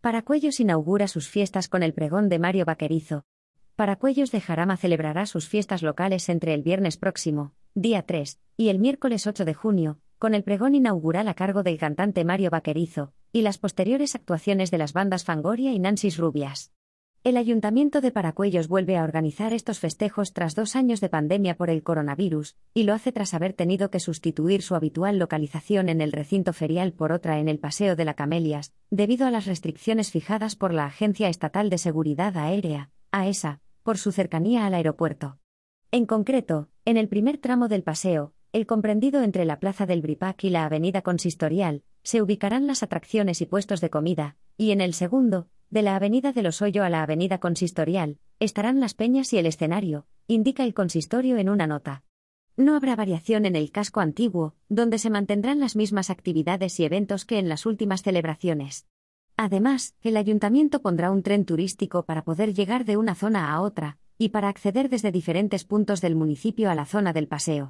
Paracuellos inaugura sus fiestas con el pregón de Mario Vaquerizo. Paracuellos de Jarama celebrará sus fiestas locales entre el viernes próximo, día 3, y el miércoles 8 de junio, con el pregón inaugural a cargo del cantante Mario Vaquerizo, y las posteriores actuaciones de las bandas Fangoria y Nancy's Rubias. El Ayuntamiento de Paracuellos vuelve a organizar estos festejos tras dos años de pandemia por el coronavirus, y lo hace tras haber tenido que sustituir su habitual localización en el recinto ferial por otra en el Paseo de la Camelias, debido a las restricciones fijadas por la Agencia Estatal de Seguridad Aérea, AESA, por su cercanía al aeropuerto. En concreto, en el primer tramo del paseo, el comprendido entre la Plaza del Bripac y la Avenida Consistorial, se ubicarán las atracciones y puestos de comida, y en el segundo, de la Avenida de los Hoyo a la Avenida Consistorial, estarán las peñas y el escenario, indica el consistorio en una nota. No habrá variación en el casco antiguo, donde se mantendrán las mismas actividades y eventos que en las últimas celebraciones. Además, el ayuntamiento pondrá un tren turístico para poder llegar de una zona a otra, y para acceder desde diferentes puntos del municipio a la zona del paseo.